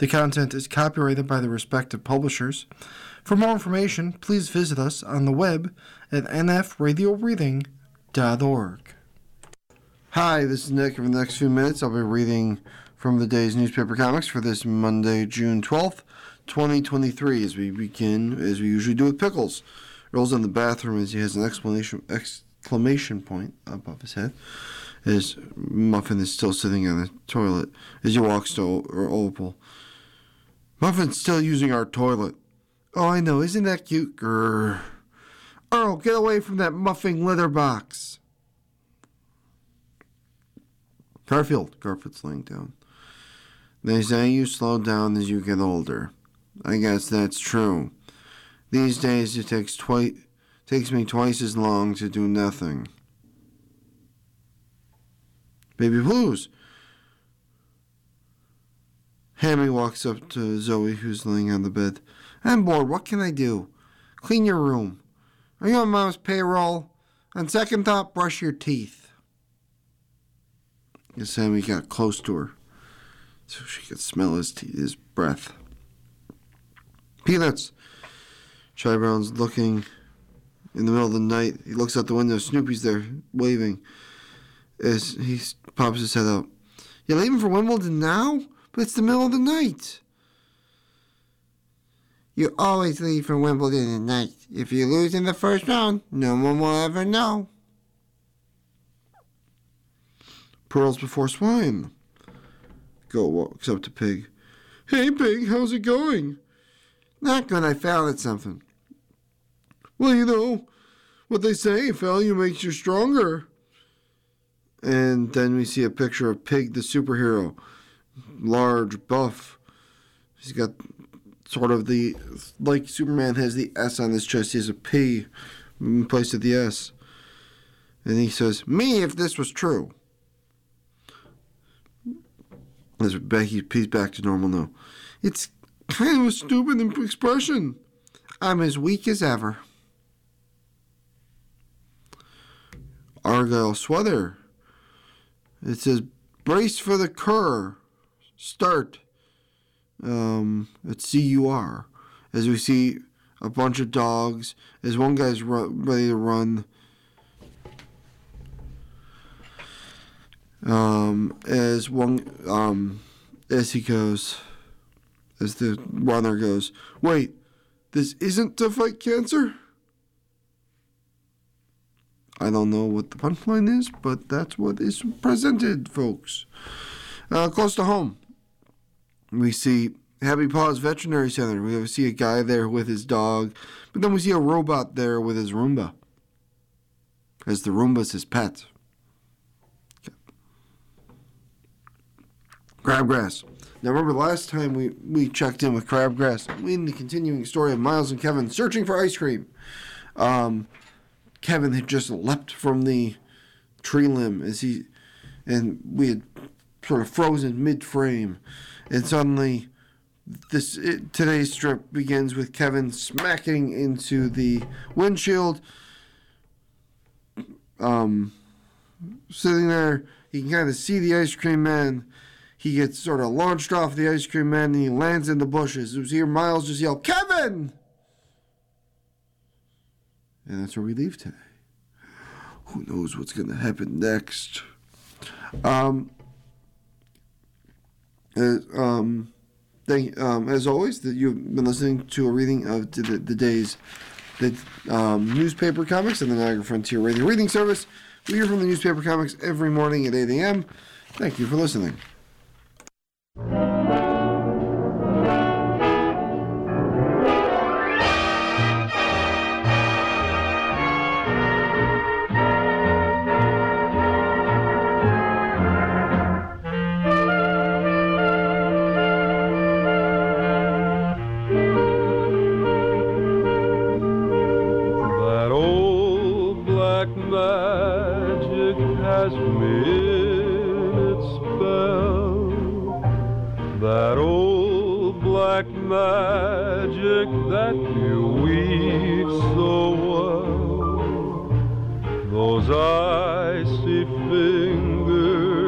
The content is copyrighted by the respective publishers. For more information, please visit us on the web at nfradioreading.org. Hi, this is Nick. For the next few minutes, I'll be reading from the day's newspaper comics for this Monday, June 12th, 2023, as we begin, as we usually do with Pickles. Rolls in the bathroom as he has an explanation, exclamation point above his head. As Muffin is still sitting on the toilet as he walks to or Opal. Muffin's still using our toilet. Oh, I know. Isn't that cute? Grrr. Earl, get away from that muffing litter box. Garfield. Garfield's laying down. They say you slow down as you get older. I guess that's true. These days it takes twice takes me twice as long to do nothing. Baby Blues. Hammie walks up to Zoe, who's laying on the bed. I'm bored. What can I do? Clean your room. Are you on mom's payroll? On second thought, brush your teeth. And Sammy got close to her so she could smell his, teeth, his breath. Peanuts. Charlie Brown's looking in the middle of the night. He looks out the window. Snoopy's there waving as he pops his head out. You're leaving for Wimbledon now? But it's the middle of the night. You always leave for Wimbledon at night. If you lose in the first round, no one will ever know. Pearls before swine. Goat walks up to Pig. Hey, Pig, how's it going? Not good. I at something. Well, you know what they say failure makes you stronger. And then we see a picture of Pig the superhero large, buff. He's got sort of the like Superman has the S on his chest. He has a P in place of the S, and he says, "Me, if this was true." As he's back to normal now. It's kind of a stupid expression. I'm as weak as ever. Argyle sweater. It says, brace for the cur start um, at CUR as we see a bunch of dogs as one guy's run, ready to run. Um, as one um, as he goes, as the runner goes, wait, this isn't to fight cancer. I don't know what the punchline is, but that's what is presented, folks. Uh, close to home, we see Happy Paws Veterinary Center. We see a guy there with his dog, but then we see a robot there with his Roomba. As the Roomba's his pet. Crabgrass. Now remember last time we, we checked in with Crabgrass, in the continuing story of Miles and Kevin searching for ice cream. Um, Kevin had just leapt from the tree limb as he and we had sort of frozen mid frame and suddenly this it, today's strip begins with Kevin smacking into the windshield. Um, sitting there, he can kind of see the ice cream man. He gets sort of launched off the ice cream man and he lands in the bushes. It was here Miles just yelled, Kevin! And that's where we leave today. Who knows what's going to happen next? Um, um, thank, um, as always, that you've been listening to a reading of the, the day's the um, newspaper comics and the Niagara Frontier Radio Reading Service. We hear from the newspaper comics every morning at 8 a.m. Thank you for listening. In its spell. That old black magic that you